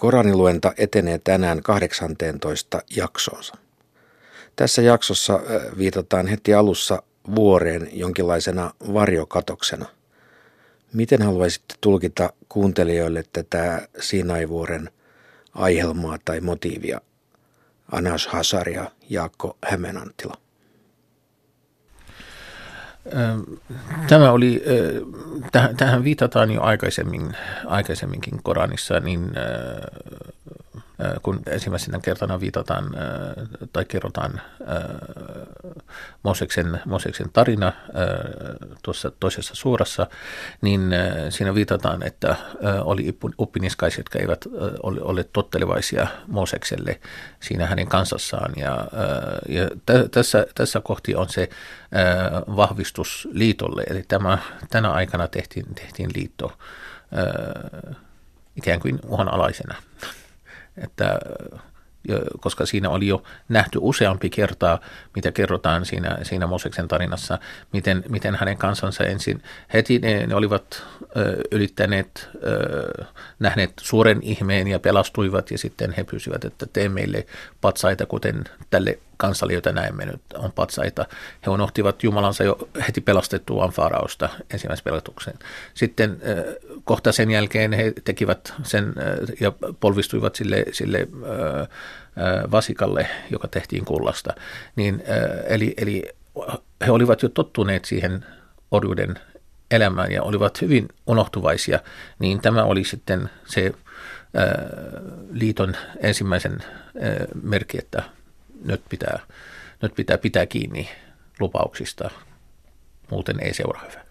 Koraniluenta etenee tänään 18 jaksonsa. Tässä jaksossa viitataan heti alussa vuoreen jonkinlaisena varjokatoksena. Miten haluaisitte tulkita kuuntelijoille tätä Sinai-vuoren aihelmaa tai motiivia? Anas Hasar ja Jaakko Hämeenanttila. Tämä oli, tähän viitataan jo aikaisemmin, aikaisemminkin Koranissa, niin kun ensimmäisenä kertana viitataan tai kerrotaan Moseksen, Moseksen tarina tuossa toisessa suurassa, niin siinä viitataan, että oli uppiniskaiset, jotka eivät ole tottelevaisia Mosekselle siinä hänen kansassaan. Ja, ja tässä, tässä kohti on se vahvistus liitolle, eli tämä, tänä aikana tehtiin, tehtiin liitto ikään kuin uhanalaisena että koska siinä oli jo nähty useampi kertaa, mitä kerrotaan siinä, siinä Moseksen tarinassa, miten, miten hänen kansansa ensin heti ne, ne olivat ö, ylittäneet, ö, nähneet suuren ihmeen ja pelastuivat ja sitten he pysyvät, että tee meille patsaita, kuten tälle kansalle, jota näemme nyt, on patsaita. He unohtivat Jumalansa jo heti pelastettuaan Faraosta ensimmäisen pelatuksen. Sitten kohta sen jälkeen he tekivät sen ja polvistuivat sille, sille vasikalle, joka tehtiin kullasta. Niin, eli, eli he olivat jo tottuneet siihen orjuuden elämään ja olivat hyvin unohtuvaisia, niin tämä oli sitten se liiton ensimmäisen merkki, että nyt pitää, nyt pitää pitää kiinni lupauksista, muuten ei seuraa hyvä.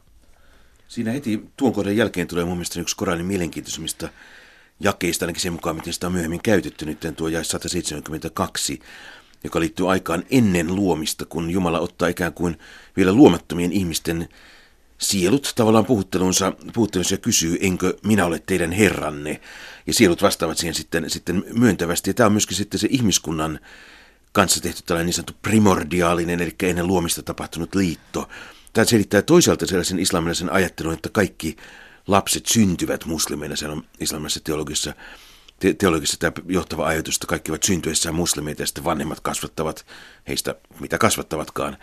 Siinä heti tuon kohdan jälkeen tulee mun mielestä yksi Koranin mielenkiintoisimmista jakeista, ainakin sen mukaan, miten sitä on myöhemmin käytetty, nyt tuo jae 172, joka liittyy aikaan ennen luomista, kun Jumala ottaa ikään kuin vielä luomattomien ihmisten sielut tavallaan puhuttelunsa, puhuttelunsa ja kysyy, enkö minä ole teidän herranne. Ja sielut vastaavat siihen sitten, sitten myöntävästi. Ja tämä on myöskin sitten se ihmiskunnan kanssa tehty tällainen niin sanottu primordiaalinen, eli ennen luomista tapahtunut liitto. Tämä selittää toisaalta sellaisen islamilaisen ajattelun, että kaikki lapset syntyvät muslimeina, se on islamilaisessa teologiassa, te- teologiassa tämä johtava ajatus, että kaikki ovat syntyessään muslimeita ja sitten vanhemmat kasvattavat heistä mitä kasvattavatkaan.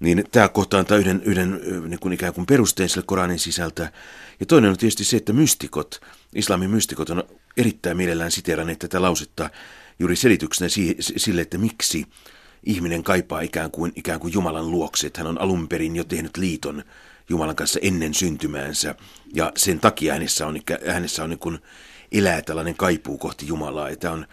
Niin tämä kohta antaa yhden, yhden niin kuin ikään kuin perusteen sille Koranin sisältä. Ja toinen on tietysti se, että mystikot, islamin mystikot on erittäin mielellään siteeranneet tätä lausetta juuri selityksenä sille, että miksi ihminen kaipaa ikään kuin, ikään kuin Jumalan luokse, että hän on alun perin jo tehnyt liiton Jumalan kanssa ennen syntymäänsä, ja sen takia hänessä on, hänessä on niin kuin elää tällainen kaipuu kohti Jumalaa, ja tämä on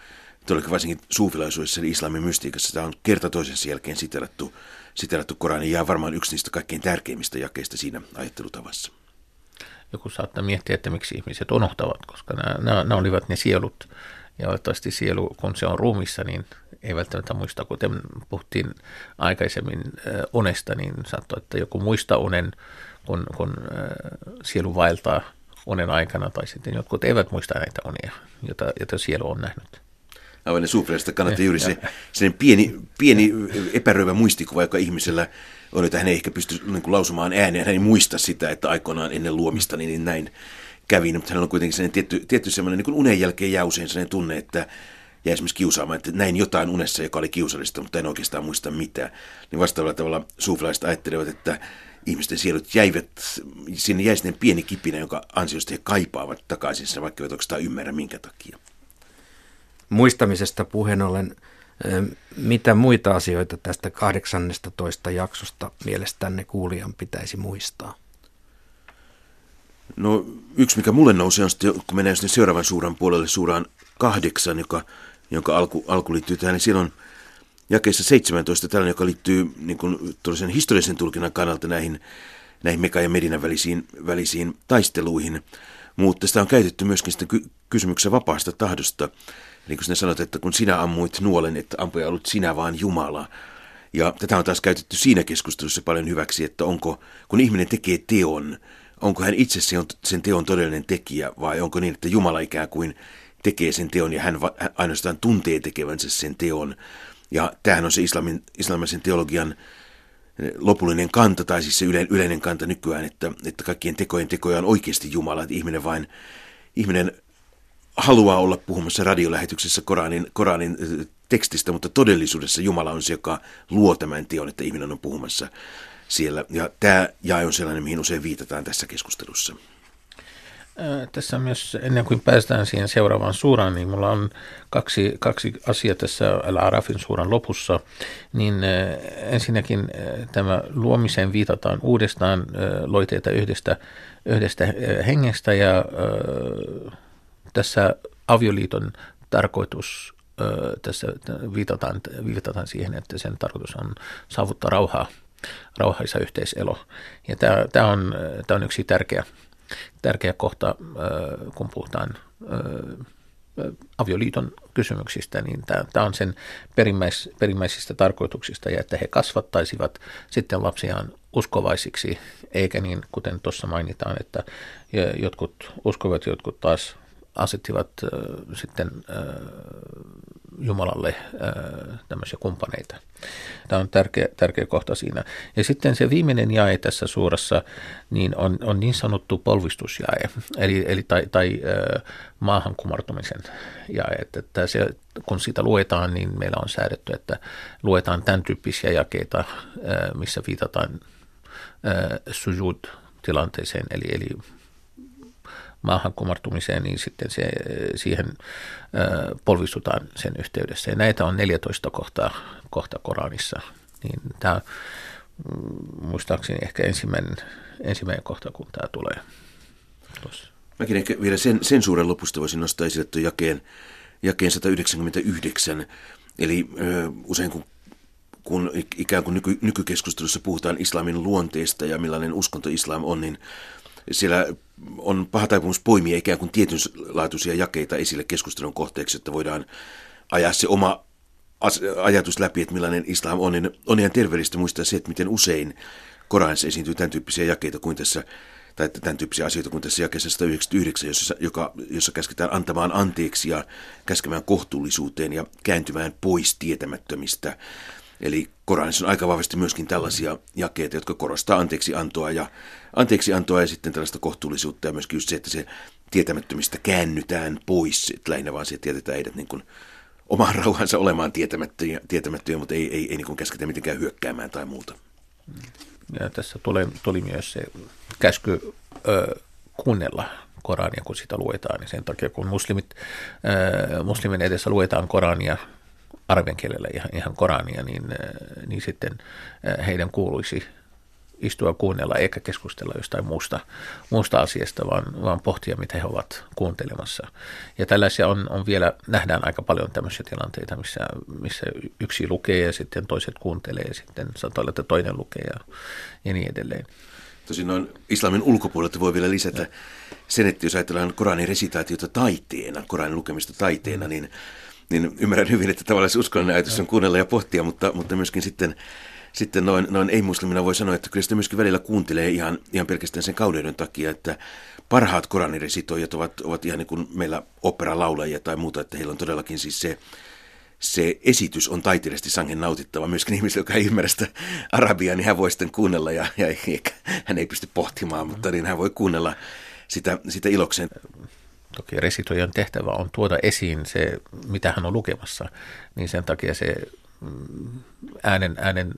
todellakin varsinkin suufilaisuudessa eli islamin mystiikassa, tämä on kerta toisensa jälkeen siterattu, siterattu Koranin, ja varmaan yksi niistä kaikkein tärkeimmistä jakeista siinä ajattelutavassa. Joku saattaa miettiä, että miksi ihmiset unohtavat, koska nämä, nämä olivat ne sielut, ja olettavasti sielu, kun se on ruumissa, niin ei välttämättä muista, kuten puhuttiin aikaisemmin unesta, niin saattoi, että joku muista unen, kun, kun sielu vaeltaa unen aikana, tai sitten jotkut eivät muista näitä unia, joita, joita sielu on nähnyt. Aivan ne suufreista kannattaa juuri se sen pieni, pieni epäröivä muistikuva, joka ihmisellä on, että hän ei ehkä pysty niin kuin, lausumaan ääneen, hän ei muista sitä, että aikoinaan ennen luomista niin, niin näin kävi, mutta hänellä on kuitenkin sellainen tietty, tietty sellainen niin unen jälkeen jää usein sellainen tunne, että ja esimerkiksi kiusaamaan, että näin jotain unessa, joka oli kiusallista, mutta en oikeastaan muista mitään. Niin vastaavalla tavalla suufilaiset ajattelevat, että ihmisten sielut jäivät, sinne jäi sinne pieni kipinä, jonka ansiosta he kaipaavat takaisin sen, vaikka eivät ymmärrä minkä takia. Muistamisesta puheen ollen, mitä muita asioita tästä 18 jaksosta mielestänne kuulijan pitäisi muistaa? No yksi, mikä mulle nousee, on sitten, kun mennään sinne seuraavan suuran puolelle, suuraan kahdeksan, joka, jonka alku, alku liittyy tähän, niin siellä on jakeessa 17 tällainen, joka liittyy niin kuin, historiallisen tulkinnan kannalta näihin, näihin Meka ja Medinan välisiin, välisiin taisteluihin. Mutta sitä on käytetty myöskin sitä ky- kysymyksessä vapaasta tahdosta. Eli kun sinä sanot, että kun sinä ammuit nuolen, että ampuja ollut sinä vaan Jumala. Ja tätä on taas käytetty siinä keskustelussa paljon hyväksi, että onko, kun ihminen tekee teon, onko hän itse sen teon todellinen tekijä vai onko niin, että Jumala ikään kuin tekee sen teon ja hän ainoastaan tuntee tekevänsä sen teon. Ja tämähän on se islamin, islamisen teologian eh, lopullinen kanta, tai siis se yle, yleinen kanta nykyään, että, että kaikkien tekojen tekoja on oikeasti Jumala, että ihminen vain, ihminen haluaa olla puhumassa radiolähetyksessä Koranin, Koranin tekstistä, mutta todellisuudessa Jumala on se, joka luo tämän teon, että ihminen on puhumassa siellä. Ja tämä jae on sellainen, mihin usein viitataan tässä keskustelussa. Tässä myös, ennen kuin päästään siihen seuraavaan suuraan, niin mulla on kaksi, kaksi asiaa tässä Al-Arafin suuran lopussa. Niin ensinnäkin tämä luomiseen viitataan uudestaan loiteita yhdestä, yhdestä hengestä ja tässä avioliiton tarkoitus tässä viitataan, viitataan siihen, että sen tarkoitus on saavuttaa rauhaa, rauhaisa yhteiselo. Ja tämä, tämä, on, tämä on yksi tärkeä, tärkeä kohta, kun puhutaan avioliiton kysymyksistä, niin tämä, tämä on sen perimmäis, perimmäisistä tarkoituksista, ja että he kasvattaisivat sitten lapsiaan uskovaisiksi, eikä niin, kuten tuossa mainitaan, että jotkut uskovat, jotkut taas asettivat äh, sitten äh, Jumalalle äh, tämmöisiä kumppaneita. Tämä on tärkeä, tärkeä kohta siinä. Ja sitten se viimeinen jae tässä suurassa niin on, on niin sanottu polvistusjae, eli, eli tai, tai äh, maahan kumartumisen jae. Että, että se, kun sitä luetaan, niin meillä on säädetty, että luetaan tämän tyyppisiä jakeita, äh, missä viitataan sujud tilanteeseen, eli, eli maahan kumartumiseen, niin sitten se, siihen polvistutaan sen yhteydessä. Ja näitä on 14 kohtaa, kohta Koranissa. Niin tämä mm, muistaakseni ehkä ensimmäinen, ensimmäinen kohta, kun tämä tulee tuossa. Mäkin ehkä vielä sen, sen suuren lopusta voisin nostaa esille tuon jakeen, jakeen 199. Eli ö, usein kun kun ikään kuin nyky, nykykeskustelussa puhutaan islamin luonteesta ja millainen uskonto islam on, niin siellä on paha taipumus poimia ikään kuin tietynlaatuisia jakeita esille keskustelun kohteeksi, että voidaan ajaa se oma ajatus läpi, että millainen islam on, niin on ihan terveellistä muistaa se, että miten usein Koranissa esiintyy tämän tyyppisiä jakeita kuin tässä, tai tämän tyyppisiä asioita kuin tässä jakeessa 199, jossa, joka, jossa käsketään antamaan anteeksi ja käskemään kohtuullisuuteen ja kääntymään pois tietämättömistä. Eli Koranissa on aika vahvasti myöskin tällaisia jakeita, jotka korostaa anteeksi antoa ja, anteeksi antoa ja sitten tällaista kohtuullisuutta ja myöskin just se, että se tietämättömistä käännytään pois, että lähinnä vaan se, että jätetään heidät niin omaan rauhansa olemaan tietämättömiä, tietämättömiä mutta ei, ei, ei niin käsketä mitenkään hyökkäämään tai muuta. Ja tässä tuli, tuli myös se käsky ö, kuunnella Korania, kun sitä luetaan, niin sen takia kun muslimit, ö, muslimin edessä luetaan Korania, arabian kielellä ihan, ihan Korania, niin, äh, niin sitten äh, heidän kuuluisi istua kuunnella eikä keskustella jostain muusta, muusta asiasta, vaan, vaan pohtia, mitä he ovat kuuntelemassa. Ja tällaisia on, on vielä, nähdään aika paljon tämmöisiä tilanteita, missä, missä yksi lukee ja sitten toiset kuuntelee ja sitten saattaa olla, että toinen lukee ja, ja niin edelleen. Tosin noin islamin ulkopuolelta voi vielä lisätä sen, että jos ajatellaan Koranin resitaatiota taiteena, Koranin lukemista taiteena, mm. niin niin ymmärrän hyvin, että tavallaan se uskonnollinen ajatus on kuunnella ja pohtia, mutta, mutta myöskin sitten, sitten noin, noin ei-muslimina voi sanoa, että kyllä sitä myöskin välillä kuuntelee ihan, ihan pelkästään sen kauneuden takia, että parhaat koraniresitoijat ovat, ovat ihan niin kuin meillä operalaulajia tai muuta, että heillä on todellakin siis se, se esitys on taiteellisesti sangen nautittava. Myöskin ihmisille, joka ei ymmärrä sitä arabiaa, niin hän voi sitten kuunnella ja, ja eikä, hän ei pysty pohtimaan, mutta niin hän voi kuunnella sitä, sitä ilokseen. Toki resitoijan tehtävä on tuoda esiin se, mitä hän on lukemassa, niin sen takia se mm, äänen, äänen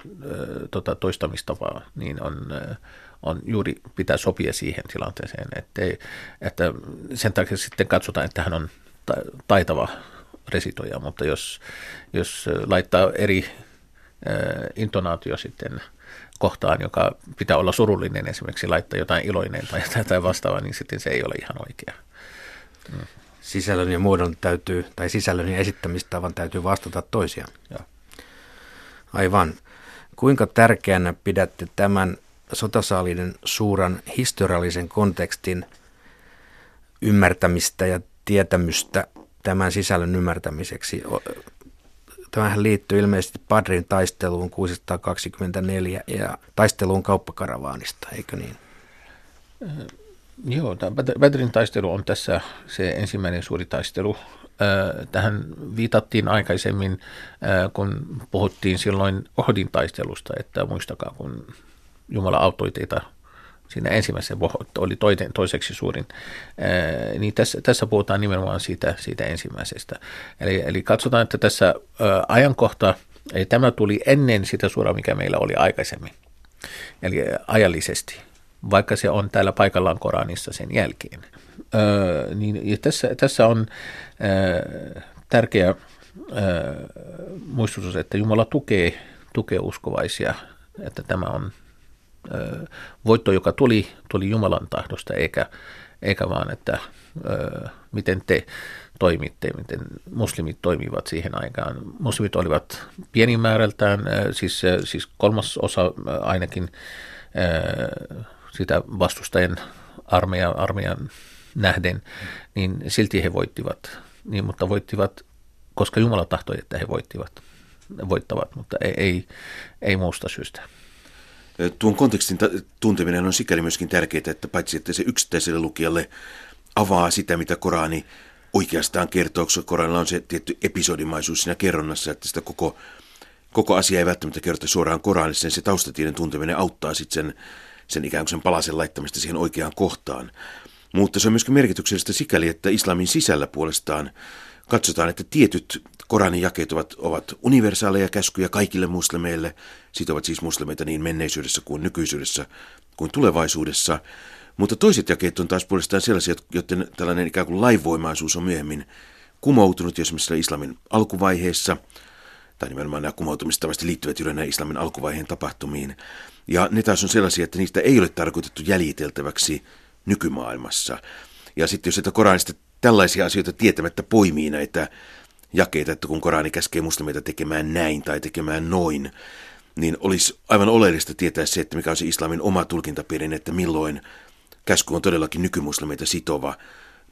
tota, toistamistapa niin on, on juuri pitää sopia siihen tilanteeseen, ettei, että sen takia sitten katsotaan, että hän on taitava resitoija, mutta jos, jos laittaa eri intonaatio sitten kohtaan, joka pitää olla surullinen, esimerkiksi laittaa jotain iloinen tai jotain vastaavaa, niin sitten se ei ole ihan oikea. Sisällön ja muodon täytyy, tai sisällön ja esittämistavan täytyy vastata toisiaan. Ja. Aivan. Kuinka tärkeänä pidätte tämän sotasaalinen suuran historiallisen kontekstin ymmärtämistä ja tietämystä tämän sisällön ymmärtämiseksi? Tämähän liittyy ilmeisesti Padrin taisteluun 624 ja taisteluun kauppakaravaanista, eikö niin? Joo, tämä Badrin taistelu on tässä se ensimmäinen suuri taistelu. Tähän viitattiin aikaisemmin, kun puhuttiin silloin Ohdin taistelusta, että muistakaa, kun Jumala auttoi teitä siinä ensimmäisessä oli toinen, toiseksi suurin, niin tässä, tässä puhutaan nimenomaan siitä, siitä ensimmäisestä. Eli, eli katsotaan, että tässä ajankohta, eli tämä tuli ennen sitä suuraa, mikä meillä oli aikaisemmin, eli ajallisesti, vaikka se on täällä paikallaan Koranissa sen jälkeen. Ää, niin, ja tässä, tässä on ää, tärkeä ää, muistutus, että Jumala tukee, tukee uskovaisia, että tämä on voitto, joka tuli, tuli Jumalan tahdosta, eikä, eikä vaan, että miten te toimitte, miten muslimit toimivat siihen aikaan. Muslimit olivat pienimäärältään, siis, siis kolmas osa ainakin sitä vastustajan armeijan, armeijan nähden, niin silti he voittivat. Niin, mutta voittivat, koska Jumala tahtoi, että he voittivat, voittavat, mutta ei, ei, ei muusta syystä. Tuon kontekstin tunteminen on sikäli myöskin tärkeää, että paitsi että se yksittäiselle lukijalle avaa sitä, mitä Korani oikeastaan kertoo, koska Koranilla on se tietty episodimaisuus siinä kerronnassa, että sitä koko, koko asia ei välttämättä kerrota suoraan Koranissa, niin se taustatieden tunteminen auttaa sitten sen, sen ikään kuin sen palasen laittamista siihen oikeaan kohtaan. Mutta se on myöskin merkityksellistä sikäli, että islamin sisällä puolestaan katsotaan, että tietyt Koranin jakeet ovat, ovat universaaleja käskyjä kaikille muslimeille, sitovat siis muslimeita niin menneisyydessä kuin nykyisyydessä kuin tulevaisuudessa. Mutta toiset jakeet on taas puolestaan sellaisia, joiden tällainen ikään kuin laivoimaisuus on myöhemmin kumoutunut, esimerkiksi islamin alkuvaiheessa, tai nimenomaan nämä kumoutumistavasti liittyvät juuri islamin alkuvaiheen tapahtumiin. Ja ne taas on sellaisia, että niistä ei ole tarkoitettu jäljiteltäväksi nykymaailmassa. Ja sitten jos sitä Koranista tällaisia asioita tietämättä poimii näitä jakeita, että kun Korani käskee muslimeita tekemään näin tai tekemään noin, niin olisi aivan oleellista tietää se, että mikä on se islamin oma tulkintaperin, että milloin käsky on todellakin nykymuslimeita sitova,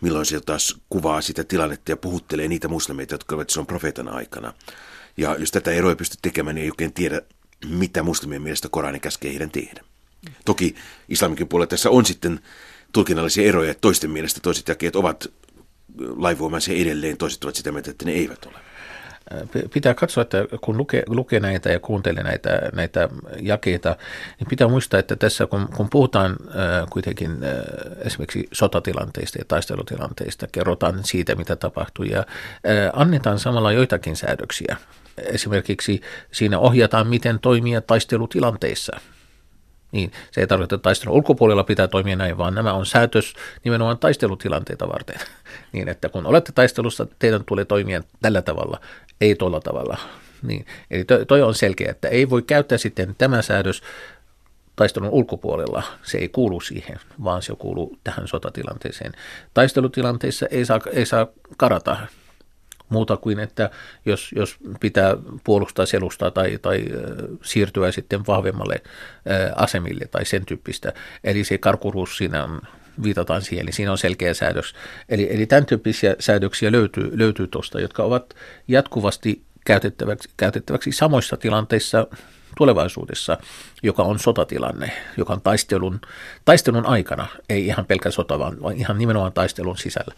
milloin se taas kuvaa sitä tilannetta ja puhuttelee niitä muslimeita, jotka ovat silloin profeetan aikana. Ja jos tätä eroa ei pysty tekemään, niin ei oikein tiedä, mitä muslimien mielestä Korani käskee heidän tehdä. Toki islamikin puolella tässä on sitten tulkinnallisia eroja, että toisten mielestä toiset jakeet ovat laivuomaisia edelleen, toiset ovat sitä mieltä, että ne eivät ole. Pitää katsoa, että kun lukee, lukee näitä ja kuuntelee näitä, näitä jakeita, niin pitää muistaa, että tässä kun, kun puhutaan äh, kuitenkin äh, esimerkiksi sotatilanteista ja taistelutilanteista, kerrotaan siitä, mitä tapahtuu ja äh, annetaan samalla joitakin säädöksiä. Esimerkiksi siinä ohjataan, miten toimia taistelutilanteissa – niin se ei tarkoita, että taistelun ulkopuolella pitää toimia näin, vaan nämä on säätös nimenomaan taistelutilanteita varten. niin, että kun olette taistelussa, teidän tulee toimia tällä tavalla, ei tuolla tavalla. Niin, eli toi, toi on selkeä, että ei voi käyttää sitten tämä säädös taistelun ulkopuolella. Se ei kuulu siihen, vaan se kuuluu tähän sotatilanteeseen. Taistelutilanteissa ei saa, ei saa karata muuta kuin, että jos, jos pitää puolustaa selustaa tai, tai siirtyä sitten vahvemmalle asemille tai sen tyyppistä. Eli se karkuruus siinä on, viitataan siihen, eli siinä on selkeä säädös. Eli, eli tämän tyyppisiä säädöksiä löytyy, löytyy tuosta, jotka ovat jatkuvasti käytettäväksi, käytettäväksi samoissa tilanteissa tulevaisuudessa, joka on sotatilanne, joka on taistelun, taistelun aikana, ei ihan pelkkä sota, vaan, ihan nimenomaan taistelun sisällä.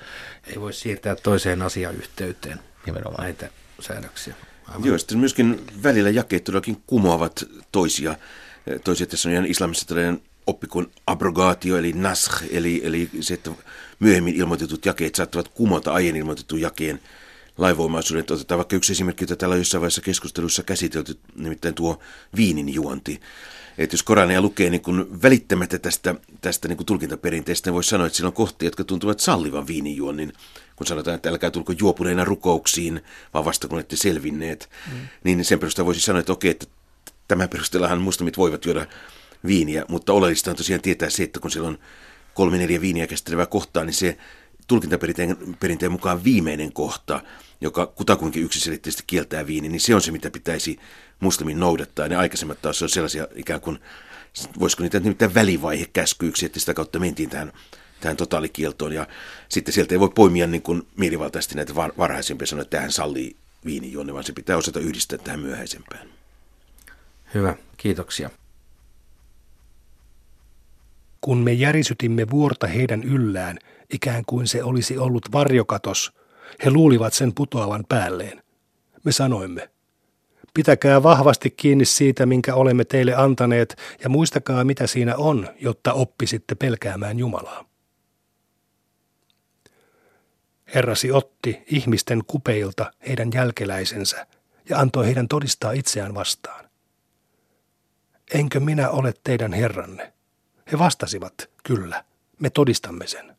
Ei voi siirtää toiseen asiayhteyteen nimenomaan näitä säädöksiä. Aivan. Joo, sitten myöskin välillä jakeet todellakin kumoavat toisia. Toisia tässä on ihan islamissa tällainen oppi kuin abrogaatio, eli nash, eli, eli se, että myöhemmin ilmoitetut jakeet saattavat kumota aiemmin ilmoitetun jakeen laivoimaisuuden. Otetaan vaikka yksi esimerkki, jota täällä on jossain vaiheessa keskustelussa käsitelty, nimittäin tuo viinin juonti. Että jos Korania lukee niin kuin välittämättä tästä, tästä niin kuin tulkintaperinteestä, niin voisi sanoa, että siinä on kohtia, jotka tuntuvat sallivan viininjuonnin. Kun sanotaan, että älkää tulko juopuneina rukouksiin, vaan vasta kun olette selvinneet. Mm. Niin sen perusteella voisi sanoa, että okei, että tämän perusteellahan muslimit voivat juoda viiniä, mutta oleellista on tosiaan tietää se, että kun siellä on kolme neljä viiniä käsittelevää kohtaa, niin se tulkintaperinteen perinteen mukaan viimeinen kohta, joka kutakuinkin yksiselitteisesti kieltää viini, niin se on se, mitä pitäisi muslimin noudattaa. Ne aikaisemmat taas on sellaisia ikään kuin, voisiko niitä nimittäin välivaihe käskyyksi, että sitä kautta mentiin tähän, tähän totaalikieltoon. Ja sitten sieltä ei voi poimia niin kuin mielivaltaisesti näitä var- varhaisempia sanoa, että tähän sallii viinijuonne, vaan se pitää osata yhdistää tähän myöhäisempään. Hyvä, kiitoksia. Kun me järisytimme vuorta heidän yllään, ikään kuin se olisi ollut varjokatos, he luulivat sen putoavan päälleen. Me sanoimme, Pitäkää vahvasti kiinni siitä, minkä olemme teille antaneet, ja muistakaa, mitä siinä on, jotta oppisitte pelkäämään Jumalaa. Herrasi otti ihmisten kupeilta heidän jälkeläisensä ja antoi heidän todistaa itseään vastaan. Enkö minä ole teidän herranne? He vastasivat, kyllä, me todistamme sen.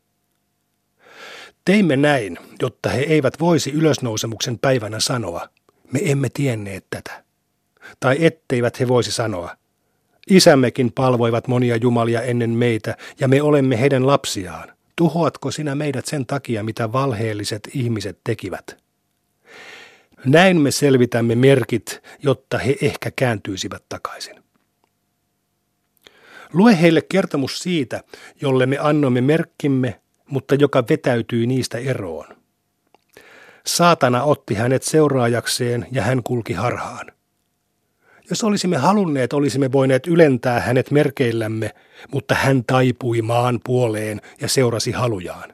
Teimme näin, jotta he eivät voisi ylösnousemuksen päivänä sanoa, me emme tienneet tätä. Tai etteivät he voisi sanoa, isämmekin palvoivat monia jumalia ennen meitä ja me olemme heidän lapsiaan. Tuhoatko sinä meidät sen takia, mitä valheelliset ihmiset tekivät? Näin me selvitämme merkit, jotta he ehkä kääntyisivät takaisin. Lue heille kertomus siitä, jolle me annoimme merkkimme, mutta joka vetäytyi niistä eroon. Saatana otti hänet seuraajakseen ja hän kulki harhaan. Jos olisimme halunneet, olisimme voineet ylentää hänet merkeillämme, mutta hän taipui maan puoleen ja seurasi halujaan.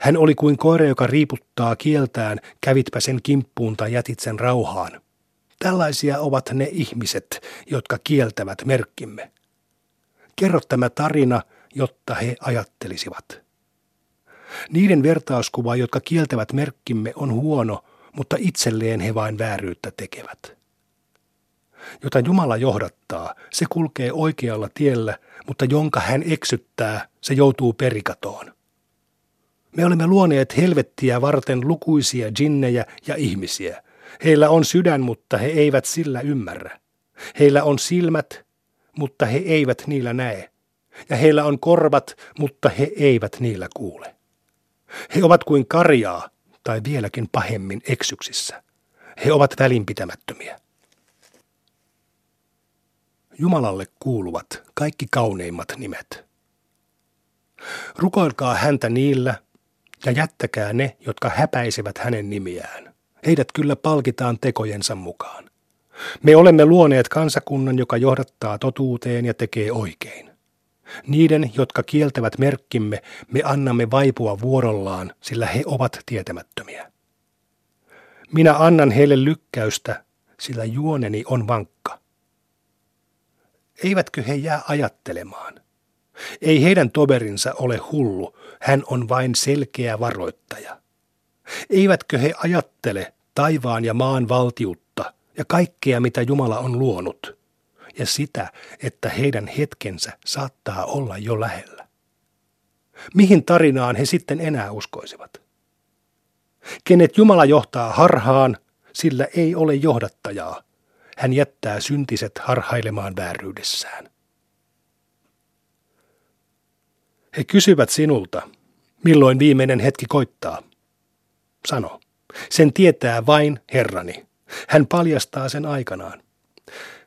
Hän oli kuin koira, joka riiputtaa kieltään, kävitpä sen kimppuun tai jätit sen rauhaan. Tällaisia ovat ne ihmiset, jotka kieltävät merkkimme. Kerro tämä tarina, jotta he ajattelisivat. Niiden vertauskuva, jotka kieltävät merkkimme, on huono, mutta itselleen he vain vääryyttä tekevät. Jota Jumala johdattaa, se kulkee oikealla tiellä, mutta jonka hän eksyttää, se joutuu perikatoon. Me olemme luoneet helvettiä varten lukuisia jinnejä ja ihmisiä. Heillä on sydän, mutta he eivät sillä ymmärrä. Heillä on silmät, mutta he eivät niillä näe. Ja heillä on korvat, mutta he eivät niillä kuule. He ovat kuin karjaa, tai vieläkin pahemmin eksyksissä. He ovat välinpitämättömiä. Jumalalle kuuluvat kaikki kauneimmat nimet. Rukoilkaa häntä niillä ja jättäkää ne, jotka häpäisevät hänen nimiään. Heidät kyllä palkitaan tekojensa mukaan. Me olemme luoneet kansakunnan, joka johdattaa totuuteen ja tekee oikein. Niiden, jotka kieltävät merkkimme, me annamme vaipua vuorollaan, sillä he ovat tietämättömiä. Minä annan heille lykkäystä, sillä juoneni on vankka. Eivätkö he jää ajattelemaan? Ei heidän toverinsa ole hullu, hän on vain selkeä varoittaja. Eivätkö he ajattele taivaan ja maan valtiutta ja kaikkea, mitä Jumala on luonut – ja sitä, että heidän hetkensä saattaa olla jo lähellä. Mihin tarinaan he sitten enää uskoisivat? Kenet Jumala johtaa harhaan, sillä ei ole johdattajaa. Hän jättää syntiset harhailemaan vääryydessään. He kysyvät sinulta, milloin viimeinen hetki koittaa. Sano, sen tietää vain Herrani. Hän paljastaa sen aikanaan.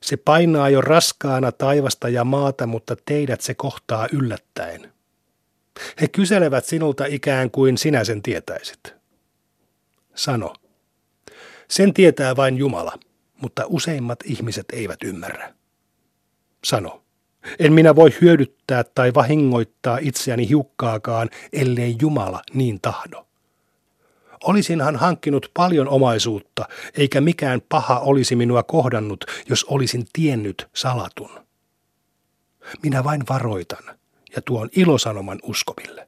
Se painaa jo raskaana taivasta ja maata, mutta teidät se kohtaa yllättäen. He kyselevät sinulta ikään kuin sinä sen tietäisit. Sano. Sen tietää vain Jumala, mutta useimmat ihmiset eivät ymmärrä. Sano. En minä voi hyödyttää tai vahingoittaa itseäni hiukkaakaan, ellei Jumala niin tahdo. Olisinhan hankkinut paljon omaisuutta, eikä mikään paha olisi minua kohdannut, jos olisin tiennyt salatun. Minä vain varoitan ja tuon ilosanoman uskoville.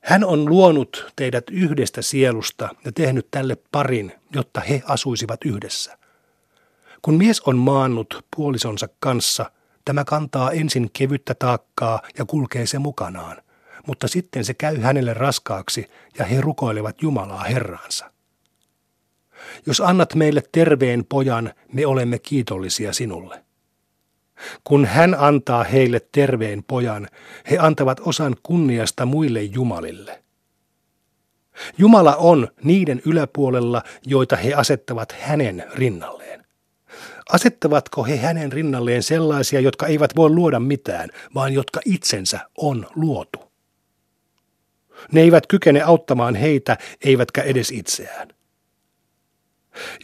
Hän on luonut teidät yhdestä sielusta ja tehnyt tälle parin, jotta he asuisivat yhdessä. Kun mies on maannut puolisonsa kanssa, tämä kantaa ensin kevyttä taakkaa ja kulkee se mukanaan – mutta sitten se käy hänelle raskaaksi ja he rukoilevat Jumalaa Herraansa. Jos annat meille terveen pojan, me olemme kiitollisia sinulle. Kun hän antaa heille terveen pojan, he antavat osan kunniasta muille jumalille. Jumala on niiden yläpuolella, joita he asettavat hänen rinnalleen. Asettavatko he hänen rinnalleen sellaisia, jotka eivät voi luoda mitään, vaan jotka itsensä on luotu? Ne eivät kykene auttamaan heitä, eivätkä edes itseään.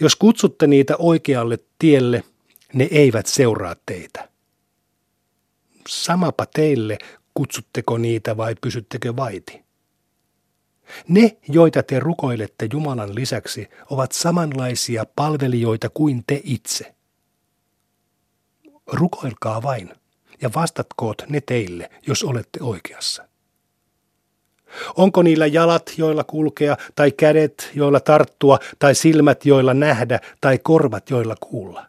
Jos kutsutte niitä oikealle tielle, ne eivät seuraa teitä. Samapa teille, kutsutteko niitä vai pysyttekö vaiti? Ne, joita te rukoilette Jumalan lisäksi, ovat samanlaisia palvelijoita kuin te itse. Rukoilkaa vain ja vastatkoot ne teille, jos olette oikeassa. Onko niillä jalat, joilla kulkea, tai kädet, joilla tarttua, tai silmät, joilla nähdä, tai korvat, joilla kuulla?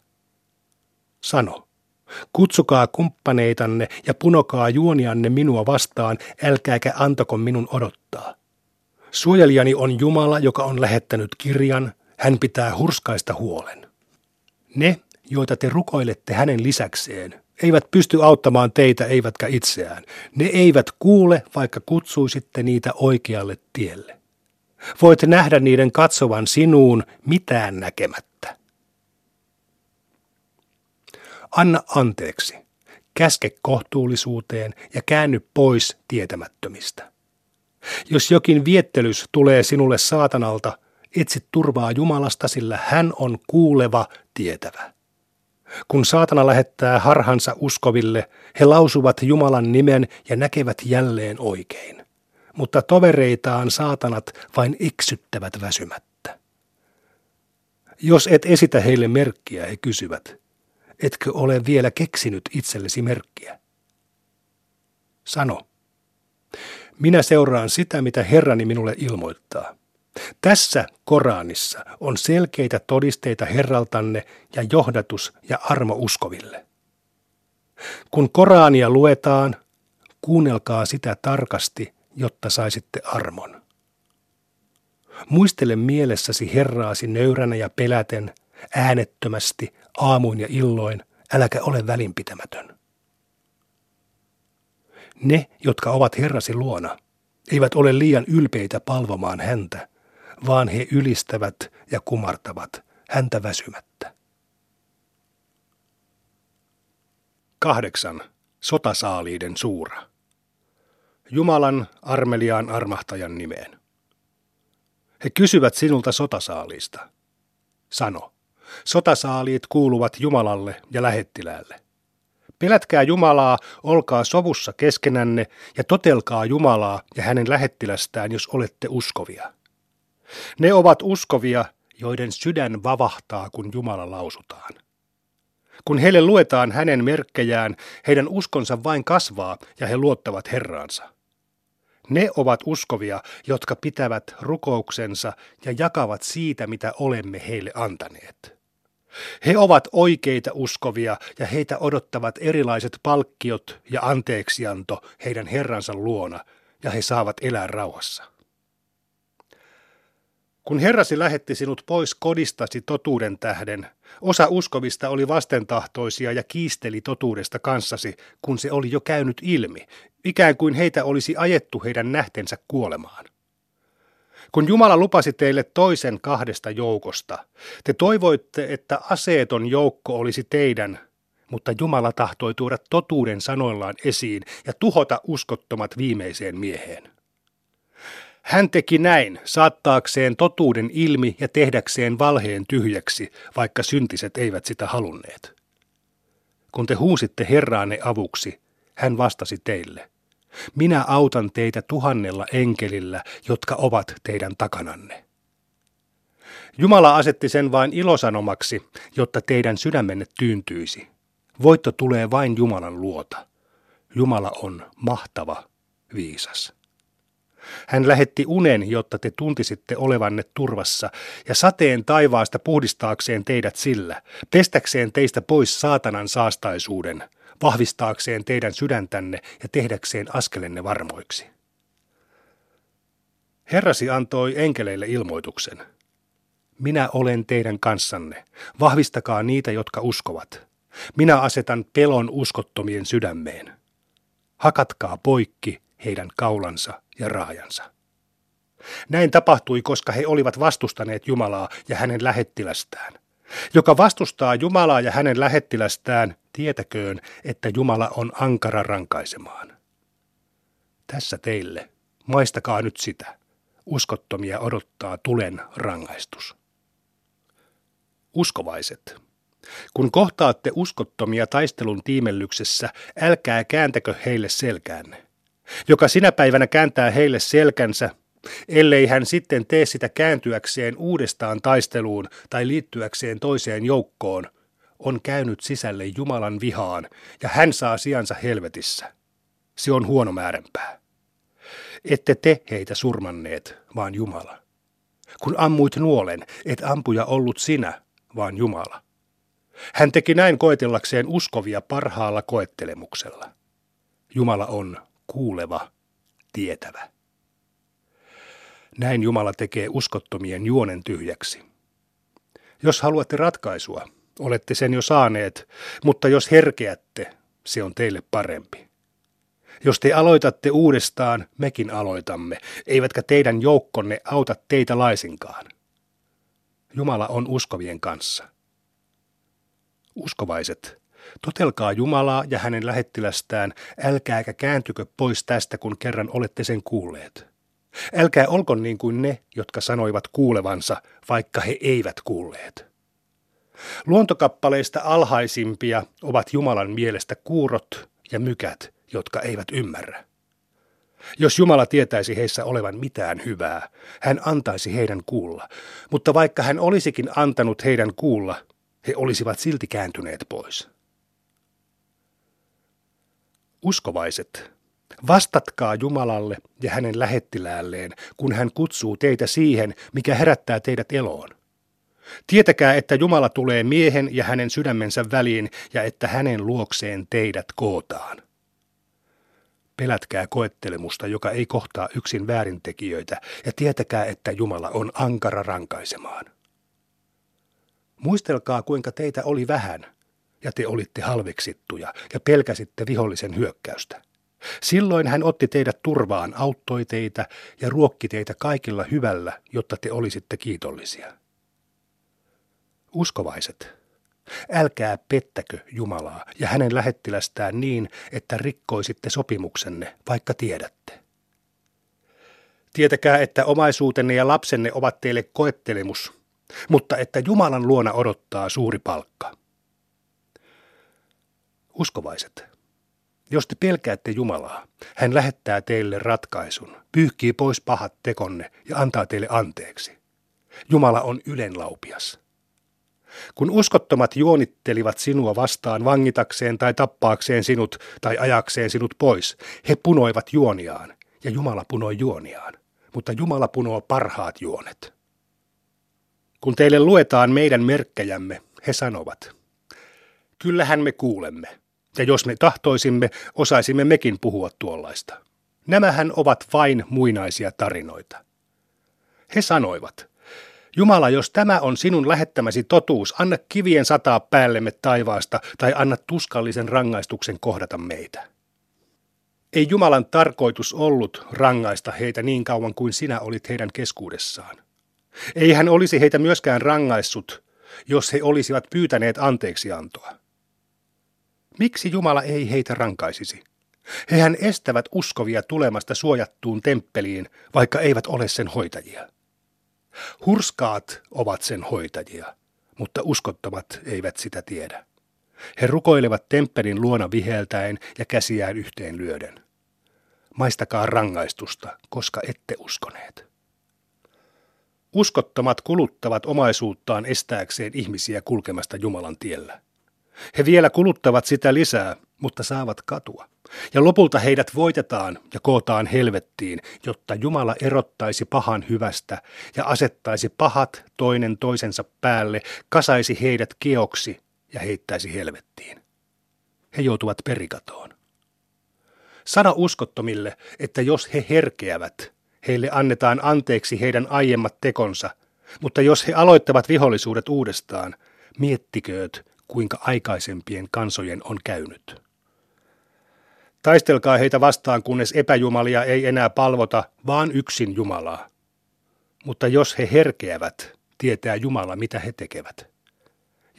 Sano. Kutsukaa kumppaneitanne ja punokaa juonianne minua vastaan, älkääkä antako minun odottaa. Suojelijani on Jumala, joka on lähettänyt kirjan, hän pitää hurskaista huolen. Ne, joita te rukoilette hänen lisäkseen, eivät pysty auttamaan teitä eivätkä itseään. Ne eivät kuule, vaikka kutsuisitte niitä oikealle tielle. Voit nähdä niiden katsovan sinuun mitään näkemättä. Anna anteeksi, käske kohtuullisuuteen ja käänny pois tietämättömistä. Jos jokin viettelys tulee sinulle saatanalta, etsi turvaa Jumalasta, sillä hän on kuuleva, tietävä. Kun saatana lähettää harhansa uskoville, he lausuvat Jumalan nimen ja näkevät jälleen oikein. Mutta tovereitaan saatanat vain eksyttävät väsymättä. Jos et esitä heille merkkiä, he kysyvät, etkö ole vielä keksinyt itsellesi merkkiä? Sano, minä seuraan sitä, mitä Herrani minulle ilmoittaa. Tässä Koranissa on selkeitä todisteita Herraltanne ja johdatus ja armo uskoville. Kun Korania luetaan, kuunnelkaa sitä tarkasti, jotta saisitte armon. Muistele mielessäsi Herraasi nöyränä ja peläten, äänettömästi, aamuin ja illoin, äläkä ole välinpitämätön. Ne, jotka ovat Herrasi luona, eivät ole liian ylpeitä palvomaan häntä, vaan he ylistävät ja kumartavat häntä väsymättä. Kahdeksan. Sotasaaliiden suura. Jumalan armeliaan armahtajan nimeen. He kysyvät sinulta sotasaalista. Sano, sotasaaliit kuuluvat Jumalalle ja lähettiläälle. Pelätkää Jumalaa, olkaa sovussa keskenänne ja totelkaa Jumalaa ja hänen lähettilästään, jos olette uskovia. Ne ovat uskovia, joiden sydän vavahtaa, kun Jumala lausutaan. Kun heille luetaan hänen merkkejään, heidän uskonsa vain kasvaa ja he luottavat Herraansa. Ne ovat uskovia, jotka pitävät rukouksensa ja jakavat siitä, mitä olemme heille antaneet. He ovat oikeita uskovia ja heitä odottavat erilaiset palkkiot ja anteeksianto heidän Herransa luona, ja he saavat elää rauhassa. Kun Herrasi lähetti sinut pois kodistasi totuuden tähden, osa uskovista oli vastentahtoisia ja kiisteli totuudesta kanssasi, kun se oli jo käynyt ilmi, ikään kuin heitä olisi ajettu heidän nähtensä kuolemaan. Kun Jumala lupasi teille toisen kahdesta joukosta, te toivoitte, että aseeton joukko olisi teidän, mutta Jumala tahtoi tuoda totuuden sanoillaan esiin ja tuhota uskottomat viimeiseen mieheen. Hän teki näin, saattaakseen totuuden ilmi ja tehdäkseen valheen tyhjäksi, vaikka syntiset eivät sitä halunneet. Kun te huusitte Herraanne avuksi, hän vastasi teille. Minä autan teitä tuhannella enkelillä, jotka ovat teidän takananne. Jumala asetti sen vain ilosanomaksi, jotta teidän sydämenne tyyntyisi. Voitto tulee vain Jumalan luota. Jumala on mahtava, viisas. Hän lähetti unen, jotta te tuntisitte olevanne turvassa, ja sateen taivaasta puhdistaakseen teidät sillä, pestäkseen teistä pois saatanan saastaisuuden, vahvistaakseen teidän sydäntänne ja tehdäkseen askelenne varmoiksi. Herrasi antoi enkeleille ilmoituksen. Minä olen teidän kanssanne. Vahvistakaa niitä, jotka uskovat. Minä asetan pelon uskottomien sydämeen. Hakatkaa poikki heidän kaulansa ja raajansa. Näin tapahtui, koska he olivat vastustaneet Jumalaa ja hänen lähettilästään. Joka vastustaa Jumalaa ja hänen lähettilästään, tietäköön, että Jumala on ankara rankaisemaan. Tässä teille, maistakaa nyt sitä. Uskottomia odottaa tulen rangaistus. Uskovaiset. Kun kohtaatte uskottomia taistelun tiimellyksessä, älkää kääntäkö heille selkäänne. Joka sinä päivänä kääntää heille selkänsä, ellei hän sitten tee sitä kääntyäkseen uudestaan taisteluun tai liittyäkseen toiseen joukkoon, on käynyt sisälle Jumalan vihaan ja hän saa sijansa helvetissä. Se on huono määränpää. Ette te heitä surmanneet, vaan Jumala. Kun ammuit nuolen, et ampuja ollut sinä, vaan Jumala. Hän teki näin koetellakseen uskovia parhaalla koettelemuksella. Jumala on kuuleva, tietävä. Näin Jumala tekee uskottomien juonen tyhjäksi. Jos haluatte ratkaisua, olette sen jo saaneet, mutta jos herkeätte, se on teille parempi. Jos te aloitatte uudestaan, mekin aloitamme, eivätkä teidän joukkonne auta teitä laisinkaan. Jumala on uskovien kanssa. Uskovaiset, totelkaa Jumalaa ja hänen lähettilästään, älkääkä kääntykö pois tästä, kun kerran olette sen kuulleet. Älkää olko niin kuin ne, jotka sanoivat kuulevansa, vaikka he eivät kuulleet. Luontokappaleista alhaisimpia ovat Jumalan mielestä kuurot ja mykät, jotka eivät ymmärrä. Jos Jumala tietäisi heissä olevan mitään hyvää, hän antaisi heidän kuulla, mutta vaikka hän olisikin antanut heidän kuulla, he olisivat silti kääntyneet pois. Uskovaiset, vastatkaa Jumalalle ja hänen lähettiläälleen, kun hän kutsuu teitä siihen, mikä herättää teidät eloon. Tietäkää, että Jumala tulee miehen ja hänen sydämensä väliin ja että hänen luokseen teidät kootaan. Pelätkää koettelemusta, joka ei kohtaa yksin väärintekijöitä, ja tietäkää, että Jumala on ankara rankaisemaan. Muistelkaa, kuinka teitä oli vähän, ja te olitte halveksittuja, ja pelkäsitte vihollisen hyökkäystä. Silloin hän otti teidät turvaan, auttoi teitä ja ruokki teitä kaikilla hyvällä, jotta te olisitte kiitollisia. Uskovaiset, älkää pettäkö Jumalaa ja hänen lähettilästään niin, että rikkoisitte sopimuksenne, vaikka tiedätte. Tietäkää, että omaisuutenne ja lapsenne ovat teille koettelemus, mutta että Jumalan luona odottaa suuri palkka. Uskovaiset, jos te pelkäätte Jumalaa, hän lähettää teille ratkaisun, pyyhkii pois pahat tekonne ja antaa teille anteeksi. Jumala on ylenlaupias. Kun uskottomat juonittelivat sinua vastaan vangitakseen tai tappaakseen sinut tai ajakseen sinut pois, he punoivat juoniaan, ja Jumala punoi juoniaan. Mutta Jumala punoo parhaat juonet. Kun teille luetaan meidän merkkejämme, he sanovat, kyllähän me kuulemme, ja jos me tahtoisimme, osaisimme mekin puhua tuollaista. Nämähän ovat vain muinaisia tarinoita. He sanoivat, Jumala, jos tämä on sinun lähettämäsi totuus, anna kivien sataa päällemme taivaasta tai anna tuskallisen rangaistuksen kohdata meitä. Ei Jumalan tarkoitus ollut rangaista heitä niin kauan kuin sinä olit heidän keskuudessaan. Ei hän olisi heitä myöskään rangaissut, jos he olisivat pyytäneet anteeksiantoa. Miksi Jumala ei heitä rankaisisi? Hehän estävät uskovia tulemasta suojattuun temppeliin, vaikka eivät ole sen hoitajia. Hurskaat ovat sen hoitajia, mutta uskottomat eivät sitä tiedä. He rukoilevat temppelin luona viheltäen ja käsiään yhteen lyöden. Maistakaa rangaistusta, koska ette uskoneet. Uskottomat kuluttavat omaisuuttaan estääkseen ihmisiä kulkemasta Jumalan tiellä. He vielä kuluttavat sitä lisää, mutta saavat katua. Ja lopulta heidät voitetaan ja kootaan helvettiin, jotta Jumala erottaisi pahan hyvästä ja asettaisi pahat toinen toisensa päälle, kasaisi heidät keoksi ja heittäisi helvettiin. He joutuvat perikatoon. Sano uskottomille, että jos he herkeävät, heille annetaan anteeksi heidän aiemmat tekonsa, mutta jos he aloittavat vihollisuudet uudestaan, miettikööt, kuinka aikaisempien kansojen on käynyt. Taistelkaa heitä vastaan, kunnes epäjumalia ei enää palvota, vaan yksin Jumalaa. Mutta jos he herkeävät, tietää Jumala, mitä he tekevät.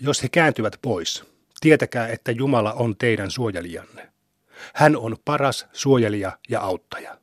Jos he kääntyvät pois, tietäkää, että Jumala on teidän suojelijanne. Hän on paras suojelija ja auttaja.